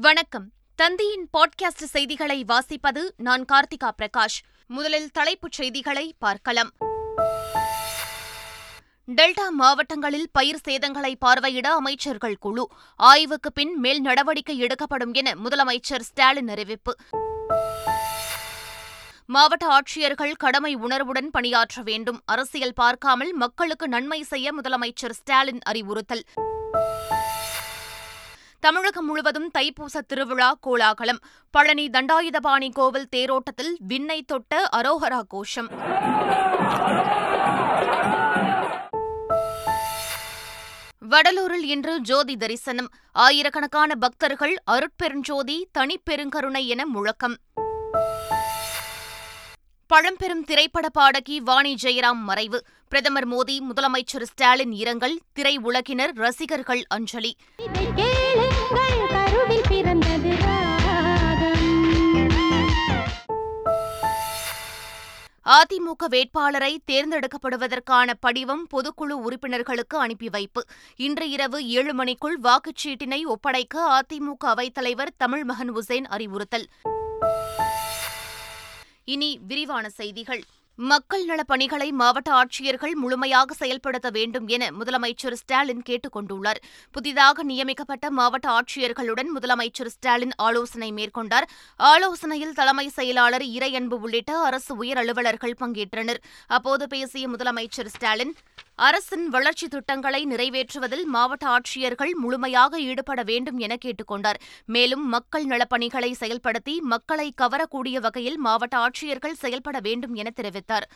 வணக்கம். தந்தியின் பாட்காஸ்ட் செய்திகளை வாசிப்பது நான் கார்த்திகா பிரகாஷ். முதலில் தலைப்புச் செய்திகளை பார்க்கலாம். டெல்டா மாவட்டங்களில் பயிர் சேதங்களை பார்வையிட அமைச்சர்கள் குழு. ஆய்வுக்கு பின் மேல் நடவடிக்கை எடுக்கப்படும் என முதலமைச்சர் ஸ்டாலின் அறிவிப்பு. மாவட்ட ஆட்சியர்கள் கடமை உணர்வுடன் பணியாற்ற வேண்டும். அரசியல் பார்க்காமல் மக்களுக்கு நன்மை செய்ய முதலமைச்சர் ஸ்டாலின் அறிவுறுத்தல். தமிழகம் முழுவதும் தைப்பூச திருவிழா கோலாகலம். பழனி தண்டாயுதபாணி கோவில் தேரோட்டத்தில் விண்ணை தொட்ட அரோகரா கோஷம். வடலூரில் இன்று ஜோதி தரிசனம். ஆயிரக்கணக்கான பக்தர்கள் அருட்பெருஞ்சோதி தனிப்பெருங்கருணை என முழக்கம். பழம்பெரும் திரைப்பட பாடகி வாணி ஜெயராம் மறைவு. பிரதமர் மோடி முதலமைச்சர் ஸ்டாலின் இரங்கல் திரை உலகினர் ரசிகர்கள் அஞ்சலி. அதிமுக வேட்பாளரை தேர்ந்தெடுக்கப்படுவதற்கான படிவம் பொதுக்குழு உறுப்பினர்களுக்கு அனுப்பி வைப்பு. இன்று இரவு ஏழு மணிக்குள் வாக்குச்சீட்டினை ஒப்படைக்க அதிமுக அவைத்தலைவர் தமிழ்மகன் உசேன் அறிவுறுத்தல். இனி விரிவான செய்திகள். மக்கள் நலப் பணிகளை மாவட்ட ஆட்சியர்கள் முழுமையாக செயல்படுத்த வேண்டும் என முதலமைச்சர் ஸ்டாலின் கேட்டுக் கொண்டுள்ளார். புதிதாக நியமிக்கப்பட்ட மாவட்ட ஆட்சியர்களுடன் முதலமைச்சர் ஸ்டாலின் ஆலோசனை மேற்கொண்டார். ஆலோசனையில் தலைமை செயலாளர் இறையன்பு உள்ளிட்ட அரசு உயர் அலுவலர்கள் பங்கேற்றனர். அப்போது பேசிய முதலமைச்சர் ஸ்டாலின் அரசின் வளர்ச்சித் திட்டங்களை நிறைவேற்றுவதில் மாவட்ட ஆட்சியர்கள் முழுமையாக ஈடுபட வேண்டும் என கேட்டுக் கொண்டார். மேலும் மக்கள் நலப்பணிகளை செயல்படுத்தி மக்களை கவரக்கூடிய வகையில் மாவட்ட ஆட்சியர்கள் செயல்பட வேண்டும் என தெரிவித்தார்.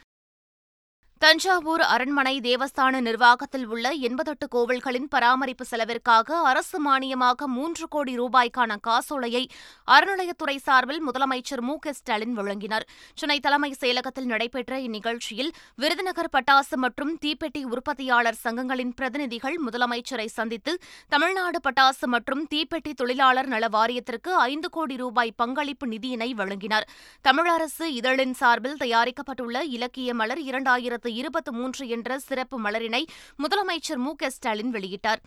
தஞ்சாவூர் அரண்மனை தேவஸ்தான நிர்வாகத்தில் உள்ள எண்பத்தெட்டு கோவில்களின் பராமரிப்பு செலவிற்காக அரசு மானியமாக மூன்று கோடி ரூபாய்க்கான காசோலையை அறநிலையத்துறை சார்பில் முதலமைச்சர் மு ஸ்டாலின் வழங்கினார். சென்னை தலைமைச் செயலகத்தில் நடைபெற்ற இந்நிகழ்ச்சியில் விருதுநகர் பட்டாசு மற்றும் தீப்பெட்டி உற்பத்தியாளர் சங்கங்களின் பிரதிநிதிகள் முதலமைச்சரை சந்தித்து தமிழ்நாடு பட்டாசு மற்றும் தீப்பெட்டி தொழிலாளர் நல வாரியத்திற்கு ஐந்து கோடி ரூபாய் பங்களிப்பு நிதியினை வழங்கினார். தமிழரசு இதழின் சார்பில் தயாரிக்கப்பட்டுள்ள இலக்கிய மலர் இரண்டாயிரத்து இருபத்தி மூன்று என்ற சிறப்பு மலரினை முதலமைச்சர் மு ஸ்டாலின் வெளியிட்டார்.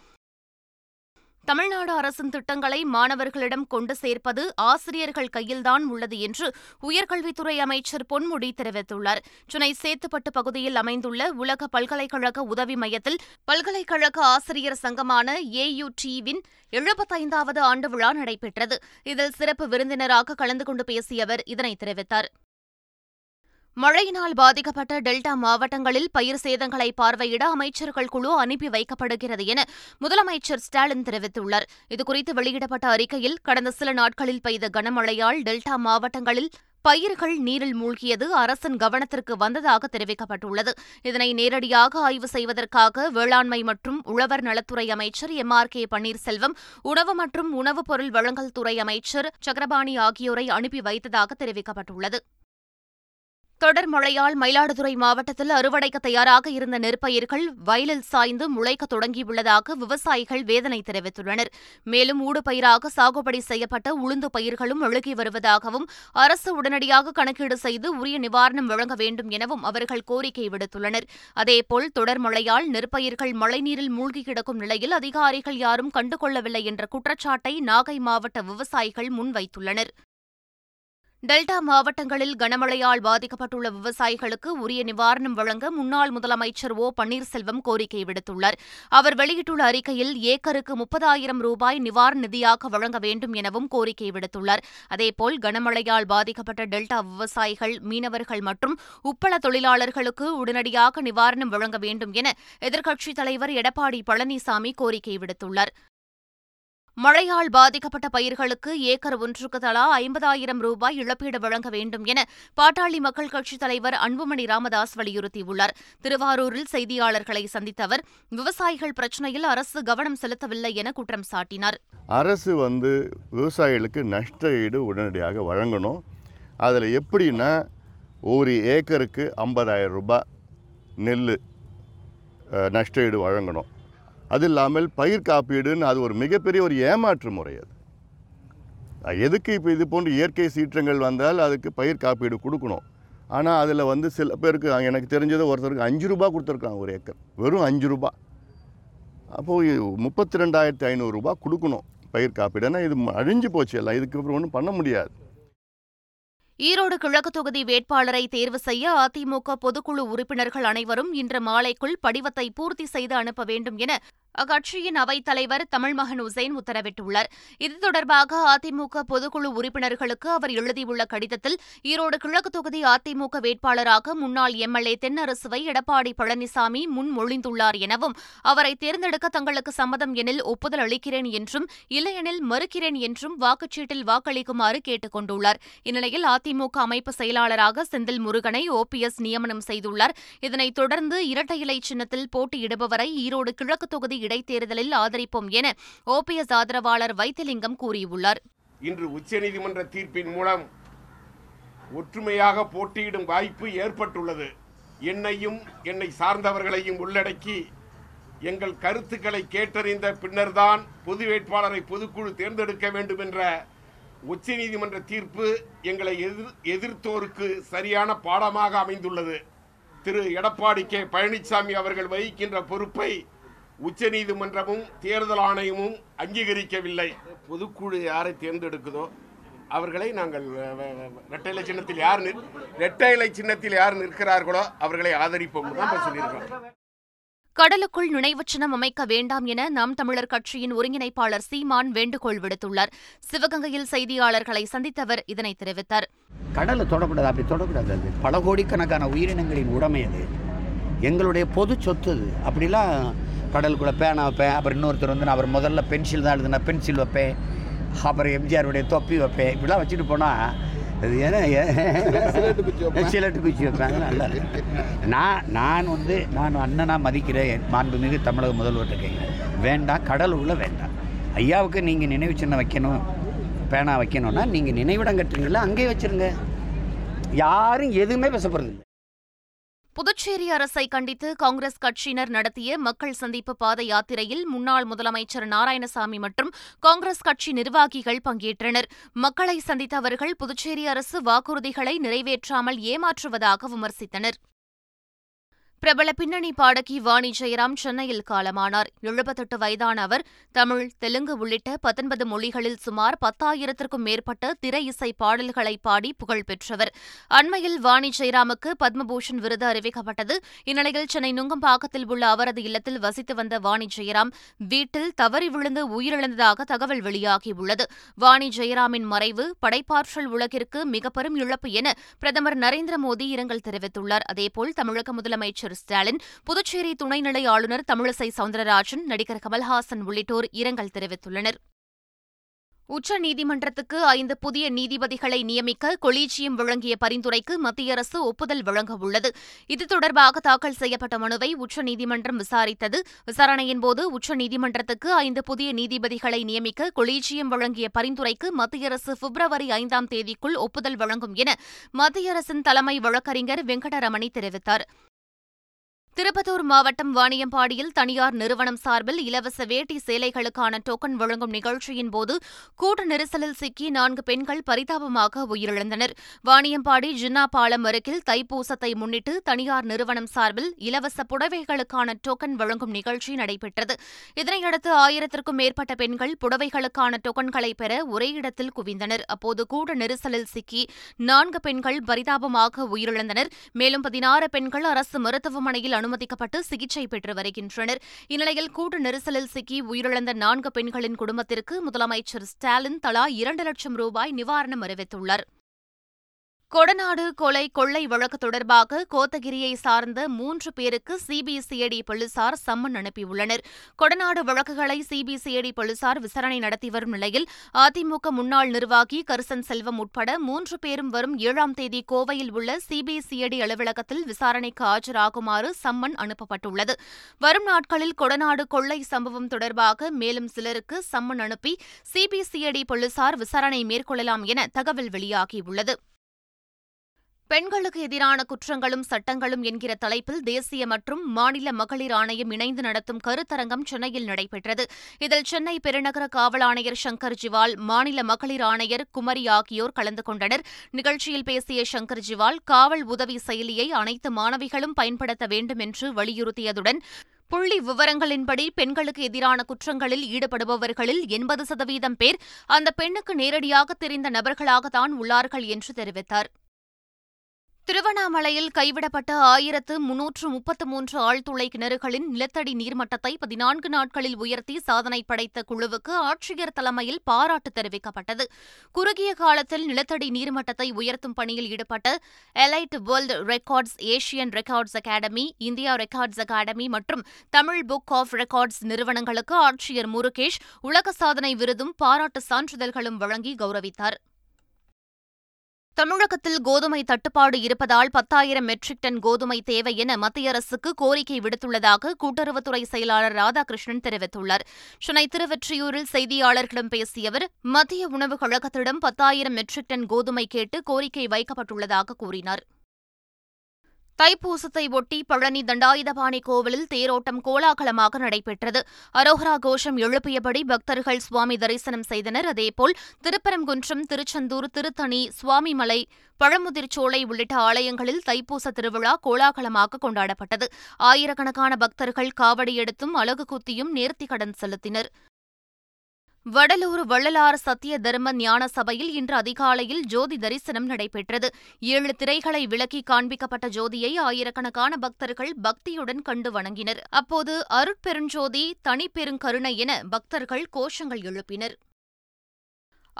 தமிழ்நாடு அரசின் திட்டங்களை மாணவர்களிடம் கொண்டு சேர்ப்பது ஆசிரியர்கள் கையில்தான் உள்ளது என்று உயர்கல்வித்துறை அமைச்சர் பொன்முடி தெரிவித்துள்ளார். சென்னை சேத்துப்பட்டு பகுதியில் அமைந்துள்ள உலக பல்கலைக்கழக உதவி மையத்தில் பல்கலைக்கழக ஆசிரியர் சங்கமான ஏயுடிவின் எழுபத்தைந்தாவது ஆண்டு விழா நடைபெற்றது. இதில் சிறப்பு விருந்தினராக கலந்து கொண்டு பேசிய அவர் இதனை தெரிவித்தார். மழையினால் பாதிக்கப்பட்ட டெல்டா மாவட்டங்களில் பயிர் சேதங்களை பார்வையிட அமைச்சர்கள் குழு அனுப்பி வைக்கப்படுகிறது என முதலமைச்சர் ஸ்டாலின் தெரிவித்துள்ளார். இதுகுறித்து வெளியிடப்பட்ட அறிக்கையில் கடந்த சில நாட்களில் பெய்த கனமழையால் டெல்டா மாவட்டங்களில் பயிர்கள் நீரில் மூழ்கியது அரசின் கவனத்திற்கு வந்ததாக தெரிவிக்கப்பட்டுள்ளது. இதனை நேரடியாக ஆய்வு செய்வதற்காக வேளாண்மை மற்றும் உழவர் நலத்துறை அமைச்சர் எம். ஆர். கே. பன்னீர்செல்வம் உணவு மற்றும் உணவுப் பொருள் வழங்கல் துறை அமைச்சர் சக்கரபாணி ஆகியோரை அனுப்பி வைத்ததாக தெரிவிக்கப்பட்டுள்ளது. தொடர் மழையால் மயிலாடுதுறை மாவட்டத்தில் அறுவடைக்கு தயாராக இருந்த நெற்பயிர்கள் வயலில் சாய்ந்து முளைக்க தொடங்கியுள்ளதாக விவசாயிகள் வேதனை தெரிவித்துள்ளனர். மேலும் ஊடுபயிராக சாகுபடி செய்யப்பட்ட உளுந்து பயிர்களும் அழுகி வருவதாகவும் அரசு உடனடியாக கணக்கீடு செய்து உரிய நிவாரணம் வழங்க வேண்டும் எனவும் அவர்கள் கோரிக்கை விடுத்துள்ளனர். அதேபோல் தொடர் மழையால் நெற்பயிர்கள் மழைநீரில் மூழ்கி கிடக்கும் நிலையில் அதிகாரிகள் யாரும் கண்டுகொள்ளவில்லை என்ற குற்றச்சாட்டை நாகை மாவட்ட விவசாயிகள் முன்வைத்துள்ளனர். டெல்டா மாவட்டங்களில் கனமழையால் பாதிக்கப்பட்டுள்ள விவசாயிகளுக்கு உரிய நிவாரணம் வழங்க முன்னாள் முதலமைச்சர் ஓ. பன்னீர்செல்வம் கோரிக்கை விடுத்துள்ளார். அவர் வெளியிட்டுள்ள அறிக்கையில் ஏக்கருக்கு முப்பதாயிரம் ரூபாய் நிவாரண நிதியாக வழங்க வேண்டும் எனவும் கோரிக்கை விடுத்துள்ளார். அதேபோல் கனமழையால் பாதிக்கப்பட்ட டெல்டா விவசாயிகள் மீனவர்கள் மற்றும் உப்பள தொழிலாளர்களுக்கு உடனடியாக நிவாரணம் வழங்க வேண்டும் என எதிர்க்கட்சித் தலைவர் எடப்பாடி பழனிசாமி கோரிக்கை விடுத்துள்ளார். மழையால் பாதிக்கப்பட்ட பயிர்களுக்கு ஏக்கர் ஒன்றுக்கு தலா ஐம்பதாயிரம் ரூபாய் இழப்பீடு வழங்க வேண்டும் என பாட்டாளி மக்கள் கட்சித் தலைவர் அன்புமணி ராமதாஸ் வலியுறுத்தியுள்ளார். திருவாரூரில் செய்தியாளர்களை சந்தித்த அவர் விவசாயிகள் பிரச்சினையில் அரசு கவனம் செலுத்தவில்லை என குற்றம் சாட்டினார். அரசு வந்து விவசாயிகளுக்கு நஷ்ட ஈடு உடனடியாக வழங்கணும். அதில் எப்படின்னா ஒரு ஏக்கருக்கு ஐம்பதாயிரம் ரூபாய் நெல் நஷ்ட ஈடு வழங்கணும். அது இல்லாமல் பயிர் காப்பீடுன்னு அது ஒரு மிகப்பெரிய ஒரு ஏமாற்று முறை அது. எதுக்கு இப்போ இது போன்ற இயற்கை சீற்றங்கள் வந்தால் அதுக்கு பயிர் காப்பீடு கொடுக்கணும். ஆனால் அதில் வந்து சில பேருக்கு எனக்கு தெரிஞ்சது ஒருத்தருக்கு அஞ்சு ரூபா கொடுத்துருக்காங்க ஒரு ஏக்கர். வெறும் அஞ்சு ரூபா. அப்போது முப்பத்தி ரெண்டாயிரத்தி ஐநூறுரூபா கொடுக்கணும் பயிர் காப்பீடு. ஏன்னா இது அழிஞ்சு போச்சு எல்லாம். இதுக்கு அப்புறம் ஒன்றும் பண்ண முடியாது. ஈரோடு கிழக்கு தொகுதி வேட்பாளரை தேர்வு செய்ய அதிமுக பொதுக்குழு உறுப்பினர்கள் அனைவரும் இன்று மாலைக்குள் படிவத்தை பூர்த்தி செய்து அனுப்ப வேண்டும் என அக்கட்சியின் அவைத் தலைவர் தமிழ்மகன் உசேன் உத்தரவிட்டுள்ளார். இது தொடர்பாக அதிமுக பொதுக்குழு உறுப்பினர்களுக்கு அவர் எழுதியுள்ள கடிதத்தில் ஈரோடு கிழக்கு தொகுதி அதிமுக வேட்பாளராக முன்னாள் எம்எல்ஏ தென்னரசுவை எடப்பாடி பழனிசாமி முன்மொழிந்துள்ளார் எனவும் அவரை தேர்ந்தெடுக்க தங்களுக்கு சம்மதம் எனில் ஒப்புதல் அளிக்கிறேன் என்றும் இல்லையெனில் மறுக்கிறேன் என்றும் வாக்குச்சீட்டில் வாக்களிக்குமாறு கேட்டுக் கொண்டுள்ளார். இந்நிலையில் அதிமுக அமைப்பு செயலாளராக செந்தில் முருகனை ஓபிஎஸ் நியமனம் செய்துள்ளார். இதனைத் தொடர்ந்து இரட்டை இலை சின்னத்தில் போட்டியிடுபவரை ஈரோடு கிழக்கு தொகுதி இடைத்தேர்தலில் ஆதரிப்போம் என ஓபிஎஸ் ஆதரவாளர் வைத்திலிங்கம் கூறியுள்ளார். இன்று உச்சநீதிமன்ற தீர்ப்பின் மூலம் ஒற்றுமையாக போட்டியிடும் வாய்ப்பு ஏற்பட்டுள்ளது. என்னையும் என்னை சார்ந்தவர்களையும் உள்ளடக்கி எங்கள் கருத்துக்களை கேட்டறிந்த பின்னர்தான் பொது வேட்பாளரை பொதுக்குழு தேர்ந்தெடுக்க வேண்டும் என்ற உச்சநீதிமன்ற தீர்ப்பு எங்களை எதிர் எதிர்த்தோருக்கு சரியான பாடமாக அமைந்துள்ளது. திரு. எடப்பாடி கே. பழனிசாமி அவர்கள் வகிக்கின்ற பொறுப்பை உச்சநீதிமன்றமும் தேர்தல் ஆணையமும் அங்கீகரிக்கவில்லை. பொதுக்குழு யாரை தேர்ந்தெடுக்குதோ அவர்களை நாங்கள் இரட்டை இலை சின்னத்தில் யார் இரட்டை இலை சின்னத்தில் யார் நிற்கிறார்களோ அவர்களை ஆதரிப்போம் தான் சொல்லியிருக்கோம் கடலுக்குள் நினைவுச் சின்னம் அமைக்க வேண்டாம் என நாம் தமிழர் கட்சியின் ஒருங்கிணைப்பாளர் சீமான் வேண்டுகோள் விடுத்துள்ளார். சிவகங்கையில் செய்தியாளர்களை சந்தித்தவர் இதனை தெரிவித்தார். கடலை தொடக்கூடாது அப்படி தொடக்கூடாது அது பல கோடிக்கணக்கான உயிரினங்களின் உடைமை அது. எங்களுடைய பொது சொத்து அப்படிலாம் கடலுக்குள்ளே பேனா வைப்பேன். அப்புறம் இன்னொருத்தர் வந்து நான் அவர் முதல்ல பென்சில் தான் எழுதுனா பென்சில் வைப்பேன். அப்புறம் எம்ஜிஆருடைய தொப்பி வைப்பேன். இப்படிலாம் வச்சுட்டு போனால் அது ஏன்னா சிலட்டு குச்சி அதெல்லாம் நல்லா. நான் நான் வந்து நான் அண்ணனாக மதிக்கிறேன். மாண்புமிகு தமிழக முதல்வர்கிட்ட கேட்குறேன். வேண்டாம். கடலுக்குள்ளே வேண்டாம். ஐயாவுக்கு நீங்கள் நினைவு சின்னம் வைக்கணும். பேனா வைக்கணும்னா நீங்கள் நினைவிடம் கட்டுறீங்களா அங்கேயே வச்சிருங்க. யாரும் எதுவுமே பேசப்படுறது இல்லை. புதுச்சேரி அரசை கண்டித்து காங்கிரஸ் கட்சியினர் நடத்திய மக்கள் சந்திப்பு பாத யாத்திரையில் முன்னாள் முதலமைச்சர் நாராயணசாமி மற்றும் காங்கிரஸ் கட்சி நிர்வாகிகள் பங்கேற்றனர். மக்களை சந்தித்த அவர்கள் புதுச்சேரி அரசு வாக்குறுதிகளை நிறைவேற்றாமல் ஏமாற்றுவதாக விமர்சித்தனர். பிரபல பின்னணி பாடகி வாணி ஜெயராம் சென்னையில் காலமானார். எழுபத்தெட்டு வயதான அவர் தமிழ் தெலுங்கு உள்ளிட்ட பத்தொன்பது மொழிகளில் சுமார் பத்தாயிரத்திற்கும் மேற்பட்ட திரை இசை பாடல்களை பாடி புகழ் பெற்றவர். அண்மையில் வாணி ஜெயராமுக்கு பத்மபூஷன் விருது அறிவிக்கப்பட்டது. இந்நிலையில் சென்னை நுங்கம்பாக்கத்தில் உள்ள அவரது இல்லத்தில் வசித்து வந்த வாணி ஜெயராம் வீட்டில் தவறி விழுந்து உயிரிழந்ததாக தகவல் வெளியாகியுள்ளது. வாணி ஜெயராமின் மறைவு படைப்பாற்றல் உலகிற்கு மிக பெரும் இழப்பு என பிரதமர் நரேந்திர மோடி இரங்கல் தெரிவித்துள்ளார். அதேபோல் தமிழக முதலமைச்சர் ஸ்டாலின் புதுச்சேரி துணைநிலை ஆளுநர் தமிழிசை சவுந்தரராஜன் நடிகர் கமல்ஹாசன் உள்ளிட்டோர் இரங்கல் தெரிவித்துள்ளனர். உச்ச நீதிமன்றத்துக்கு ஐந்து புதிய நீதிபதிகளை நியமிக்க கொலீஜியம் வழங்கிய பரிந்துரைக்கு மத்திய அரசு ஒப்புதல் வழங்க உள்ளது. இது தொடர்பாக தாக்கல் செய்யப்பட்ட மனுவை உச்சநீதிமன்றம் விசாரித்தது. விசாரணையின்போது உச்சநீதிமன்றத்துக்கு ஐந்து புதிய நீதிபதிகளை நியமிக்க கொலீஜியம் வழங்கிய பரிந்துரைக்கு மத்திய அரசு பிப்ரவரி ஐந்தாம் தேதிக்குள் ஒப்புதல் வழங்கும் என மத்திய அரசின் தலைமை வழக்கறிஞர் வெங்கடரமணி தெரிவித்தார். திருப்பத்தூர் மாவட்டம் வாணியம்பாடியில் தனியார் நிறுவனம் சார்பில் இலவச வேட்டி சேலைகளுக்கான டோக்கன் வழங்கும் நிகழ்ச்சியின் போது கூட்ட நெரிசலில் சிக்கி நான்கு பெண்கள் பரிதாபமாக உயிரிழந்தனர். வாணியம்பாடி ஜின்னா பாலம் அருகில் தைப்பூசத்தை முன்னிட்டு தனியார் நிறுவனம் சார்பில் இலவச புடவைகளுக்கான டோக்கன் வழங்கும் நிகழ்ச்சி நடைபெற்றது. இதனையடுத்து ஆயிரத்திற்கும் மேற்பட்ட பெண்கள் புடவைகளுக்கான டோக்கன்களை பெற ஒரே இடத்தில் குவிந்தனர். அப்போது கூட்ட நெரிசலில் சிக்கி நான்கு பெண்கள் பரிதாபமாக உயிரிழந்தனர். மேலும் பதினாறு பெண்கள் அரசு மருத்துவமனையில் அனுமதிக்கப்பட்டு சிகிச்சை பெற்று வருகின்றனர். இந்நிலையில் கூட்டு நெரிசலில் சிக்கி உயிரிழந்த நான்கு பெண்களின் குடும்பத்திற்கு முதலமைச்சர் ஸ்டாலின் தலா இரண்டு லட்சம் ரூபாய் நிவாரணம் அறிவித்துள்ளார். கொடநாடு கொலை கொள்ளை வழக்கு தொடர்பாக கோத்தகிரியை சார்ந்த மூன்று பேருக்கு சிபிசிஐடி போலீசார் சம்மன் அனுப்பியுள்ளனர். கொடநாடு வழக்குகளை சிபிசிஐடி போலீசார் விசாரணை நடத்தி வரும் நிலையில் அதிமுக முன்னாள் நிர்வாகி கருசன் செல்வம் உட்பட மூன்று பேரும் வரும் ஏழாம் தேதி கோவையில் உள்ள சிபிசிஐடி அலுவலகத்தில் விசாரணைக்கு ஆஜராகுமாறு சம்மன் அனுப்பப்பட்டுள்ளது. வரும் நாட்களில் கொடநாடு கொள்ளை சம்பவம் தொடர்பாக மேலும் சிலருக்கு சம்மன் அனுப்பி சிபிசிஐடி போலீசார் விசாரணை மேற்கொள்ளலாம் என தகவல் வெளியாகியுள்ளது. பெண்களுக்கு எதிரான குற்றங்களும் சட்டங்களும் என்கிற தலைப்பில் தேசிய மற்றும் மாநில மகளிர் ஆணையம் இணைந்து நடத்தும் கருத்தரங்கம் சென்னையில் நடைபெற்றது. இதில் சென்னை பெருநகர காவல் ஆணையர் சங்கர் ஜிவால் மாநில மகளிர் ஆணையர் குமரி ஆகியோர் கலந்து கொண்டனர். நிகழ்ச்சியில் பேசிய சங்கர் ஜிவால் காவல் உதவி செயலியை அனைத்து மாணவிகளும் பயன்படுத்த வேண்டும் என்று வலியுறுத்தியதுடன் புள்ளி விவரங்களின்படி பெண்களுக்கு எதிரான குற்றங்களில் ஈடுபடுபவர்களில் எண்பது சதவீதம் பேர் அந்த பெண்ணுக்கு நேரடியாக தெரிந்த நபர்களாகத்தான் உள்ளார்கள் என்று தெரிவித்தார். திருவண்ணாமலையில் கைவிடப்பட்ட ஆயிரத்து முன்னூற்று முப்பத்து மூன்று ஆழ்துளை கிணறுகளின் நிலத்தடி நீர்மட்டத்தை பதினான்கு நாட்களில் உயர்த்தி சாதனை படைத்த குழுவுக்கு ஆட்சியர் தலைமையில் பாராட்டு தெரிவிக்கப்பட்டது. குறுகிய காலத்தில் நிலத்தடி நீர்மட்டத்தை உயர்த்தும் பணியில் ஈடுபட்ட elite world records Asian records academy India records academy மற்றும் தமிழ் புக் ஆஃப் ரெக்கார்ட்ஸ் நிறுவனங்களுக்கு ஆட்சியர் முருகேஷ் உலக சாதனை விருதும் பாராட்டு சான்றிதழ்களும் வழங்கி கௌரவித்தார். தமிழகத்தில் கோதுமை தட்டுப்பாடு இருப்பதால் பத்தாயிரம் மெட்ரிக் டன் கோதுமை தேவை என மத்திய அரசுக்கு கோரிக்கை விடுத்துள்ளதாக கூட்டுறவுத்துறை செயலாளர் ராதாகிருஷ்ணன் தெரிவித்துள்ளார். சென்னை திருவெற்றியூரில் செய்தியாளர்களிடம் பேசிய அவர் மத்திய உணவுக் கழகத்திடம் பத்தாயிரம் மெட்ரிக் டன் கோதுமை கேட்டு கோரிக்கை வைக்கப்பட்டுள்ளதாக கூறினார். தைப்பூசத்தை ஒட்டி பழனி தண்டாயுதபாணி கோவிலில் தேரோட்டம் கோலாகலமாக நடைபெற்றது. அரோஹரா கோஷம் எழுப்பியபடி பக்தர்கள் சுவாமி தரிசனம் செய்தனர். அதேபோல் திருப்பரங்குன்றம் திருச்செந்தூர் திருத்தணி சுவாமிமலை பழமுதிர்ச்சோலை உள்ளிட்ட ஆலயங்களில் தைப்பூச திருவிழா கோலாகலமாக கொண்டாடப்பட்டது. ஆயிரக்கணக்கான பக்தர்கள் காவடி எடுத்தும் அலகு குத்தியும் நேர்த்திக்கடன் செலுத்தினர். வடலூர் வள்ளலார் சத்திய தர்ம ஞான சபையில் இன்று அதிகாலையில் ஜோதி தரிசனம் நடைபெற்றது. ஏழு திரைகளை விலக்கி காண்பிக்கப்பட்ட ஜோதியை ஆயிரக்கணக்கான பக்தர்கள் பக்தியுடன் கண்டு வணங்கினர். அப்போது அருட்பெருஞ்சோதி தனிப்பெருங்கருணை என பக்தர்கள் கோஷங்கள் எழுப்பினர்.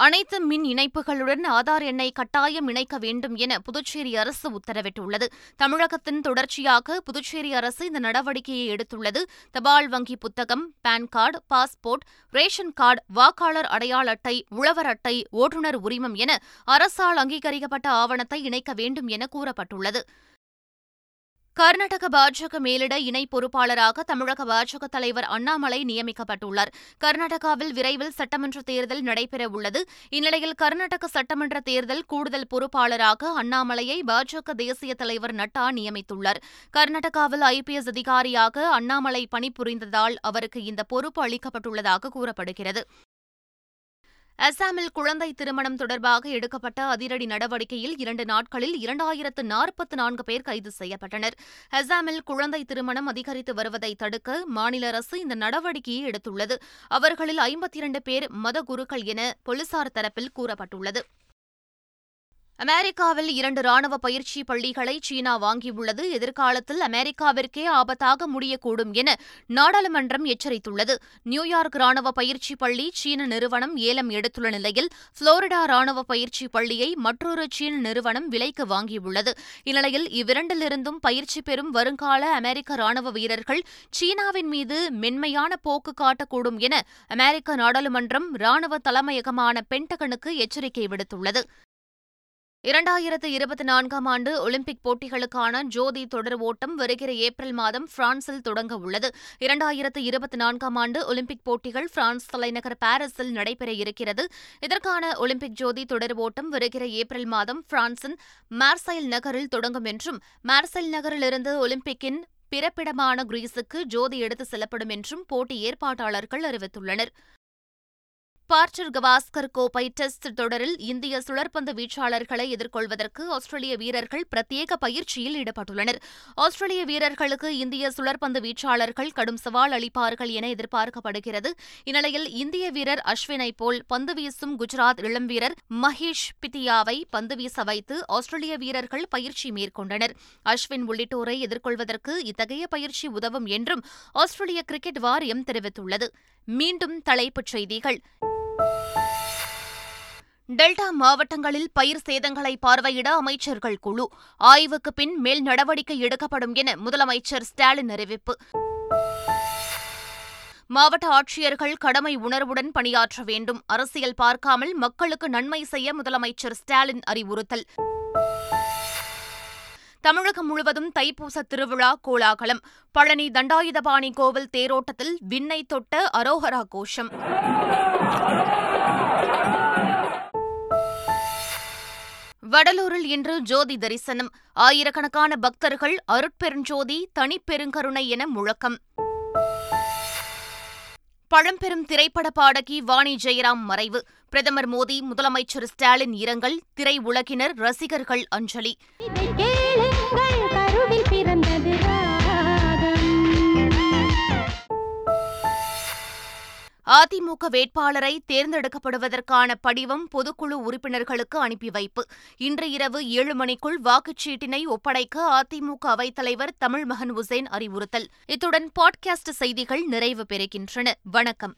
அனைத்து மின் இணைப்புகளுடன் ஆதார் எண்ணை கட்டாயம் இணைக்க வேண்டும் என புதுச்சேரி அரசு உத்தரவிட்டுள்ளது. தமிழகத்தின் தொடர்ச்சியாக புதுச்சேரி அரசு இந்த நடவடிக்கையை எடுத்துள்ளது. தபால் வங்கி புத்தகம் PAN card passport ration card வாக்காளர் அடையாள அட்டை உழவர் அட்டை ஓட்டுநர் உரிமம் என அரசால் அங்கீகரிக்கப்பட்ட ஆவணத்தை இணைக்க வேண்டும் என கூறப்பட்டுள்ளது. கர்நாடக பாஜக மேலிட இணை பொறுப்பாளராக தமிழக பாஜக தலைவர் அண்ணாமலை நியமிக்கப்பட்டுள்ளார். கர்நாடகாவில் விரைவில் சட்டமன்ற தேர்தல் நடைபெறவுள்ளது இந்நிலையில் கர்நாடக சட்டமன்ற தேர்தல் கூடுதல் பொறுப்பாளராக அண்ணாமலையை பாஜக தேசிய தலைவர் நட்டா நியமித்துள்ளார். கர்நாடகாவில் ஐபிஎஸ் அதிகாரியாக அண்ணாமலை பணிபுரிந்ததால் அவருக்கு இந்த பொறுப்பு அளிக்கப்பட்டுள்ளதாக கூறப்படுகிறது. அசாமில் குழந்தை திருமணம் தொடர்பாக எடுக்கப்பட்ட அதிரடி நடவடிக்கையில் இரண்டு நாட்களில் இரண்டாயிரத்து நாற்பத்து நான்கு பேர் கைது செய்யப்பட்டனர். அசாமில் குழந்தை திருமணம் அதிகரித்து வருவதை தடுக்க மாநில அரசு இந்த நடவடிக்கையை எடுத்துள்ளது. அவர்களில் ஐம்பத்தி இரண்டு பேர் மதகுருக்கள் என போலீசார் தரப்பில் கூறப்பட்டுள்ளது. அமெரிக்காவில் இரண்டு ராணுவ பயிற்சி பள்ளிகளை சீனா வாங்கியுள்ளது. எதிர்காலத்தில் அமெரிக்காவிற்கே ஆபத்தாக முடியக்கூடும் என நாடாளுமன்றம் எச்சரித்துள்ளது. நியூயார்க் ராணுவ பயிற்சி பள்ளி சீன நிறுவனம் ஏலம் எடுத்துள்ள நிலையில் புளோரிடா ராணுவ பயிற்சி பள்ளியை மற்றொரு சீன நிறுவனம் விலைக்கு வாங்கியுள்ளது. இந்நிலையில் இவ்விரண்டிலிருந்தும் பயிற்சி பெறும் வருங்கால அமெரிக்க ராணுவ வீரர்கள் சீனாவின் மீது மென்மையான போக்கு காட்டக்கூடும் என அமெரிக்க நாடாளுமன்றம் ராணுவ தலைமையகமான பென்டகனுக்கு எச்சரிக்கை விடுத்துள்ளது. இரண்டாயிரத்து இருபத்தி நான்காம் ஆண்டு ஒலிம்பிக் போட்டிகளுக்கான ஜோதி தொடர் ஓட்டம் வருகிற ஏப்ரல் மாதம் பிரான்சில் தொடங்க உள்ளது. இரண்டாயிரத்து இருபத்தி நான்காம் ஆண்டு ஒலிம்பிக் போட்டிகள் பிரான்ஸ் தலைநகர் பாரிஸில் நடைபெற இருக்கிறது. இதற்கான ஒலிம்பிக் ஜோதி தொடர் ஓட்டம் வருகிற ஏப்ரல் மாதம் பிரான்சின் மார்சைல் நகரில் தொடங்கும் என்றும் மார்சைல் நகரிலிருந்து ஒலிம்பிக்கின் பிறப்பிடமான கிரீஸுக்கு ஜோதி எடுத்து செல்லப்படும் என்றும் போட்டி ஏற்பாட்டாளர்கள் அறிவித்துள்ளனர். பார்ச்சர் கவாஸ்கர் கோப்பை டெஸ்ட் தொடரில் இந்திய சுழற்பந்து வீச்சாளர்களை எதிர்கொள்வதற்கு ஆஸ்திரேலிய வீரர்கள் பிரத்யேக பயிற்சியில் ஈடுபட்டுள்ளனர். ஆஸ்திரேலிய வீரர்களுக்கு இந்திய சுழற்பந்து வீச்சாளர்கள் கடும் சவால் அளிப்பார்கள் என எதிர்பார்க்கப்படுகிறது. இந்நிலையில் இந்திய வீரர் அஸ்வினை போல் பந்து வீசும் குஜராத் இளம் வீரர் மஹேஷ் பித்தியாவை பந்து வீச வைத்து ஆஸ்திரேலிய வீரர்கள் பயிற்சி மேற்கொண்டனர். அஸ்வின் உள்ளிட்டோரை எதிர்கொள்வதற்கு இத்தகைய பயிற்சி உதவும் என்றும் ஆஸ்திரேலிய கிரிக்கெட் வாரியம் தெரிவித்துள்ளது. மீண்டும் தலைப்புச் செய்திகள். டெல்டா மாவட்டங்களில் பயிர் சேதங்களை பார்வையிட அமைச்சர்கள் குழு. ஆய்வுக்கு பின் மேல் நடவடிக்கை எடுக்கப்படும் என முதலமைச்சர் ஸ்டாலின் அறிவிப்பு. மாவட்ட ஆட்சியர்கள் கடமை உணர்வுடன் பணியாற்ற வேண்டும். அரசியல் பார்க்காமல் மக்களுக்கு நன்மை செய்ய முதலமைச்சர் ஸ்டாலின் அறிவுறுத்தல். தமிழகம் முழுவதும் தைப்பூச திருவிழா கோலாகலம். பழனி தண்டாயுதபாணி கோவில் தேரோட்டத்தில் விண்ணை தொட்ட அரோஹரா கோஷம். வடலூரில் இன்று ஜோதி தரிசனம். ஆயிரக்கணக்கான பக்தர்கள் அருட்பெருஞ்சோதி தனிப்பெருங்கருணை என முழக்கம். பழம்பெரும் திரைப்பட பாடகி வாணி ஜெயராம் மறைவு. பிரதமர் மோடி முதலமைச்சர் ஸ்டாலின் இரங்கல் திரை உலகினர் ரசிகர்கள் அஞ்சலி. அதிமுக வேட்பாளரை தேர்ந்தெடுக்கப்படுவதற்கான படிவம் பொதுக்குழு உறுப்பினர்களுக்கு அனுப்பி வைப்பு. இன்று இரவு ஏழு மணிக்குள் வாக்குச்சீட்டினை ஒப்படைக்க அதிமுக அவைத்தலைவர் தமிழ்மகன் உசேன் அறிவுறுத்தல். இத்துடன் பாட்காஸ்ட் செய்திகள் நிறைவு பெறுகின்றன. வணக்கம்.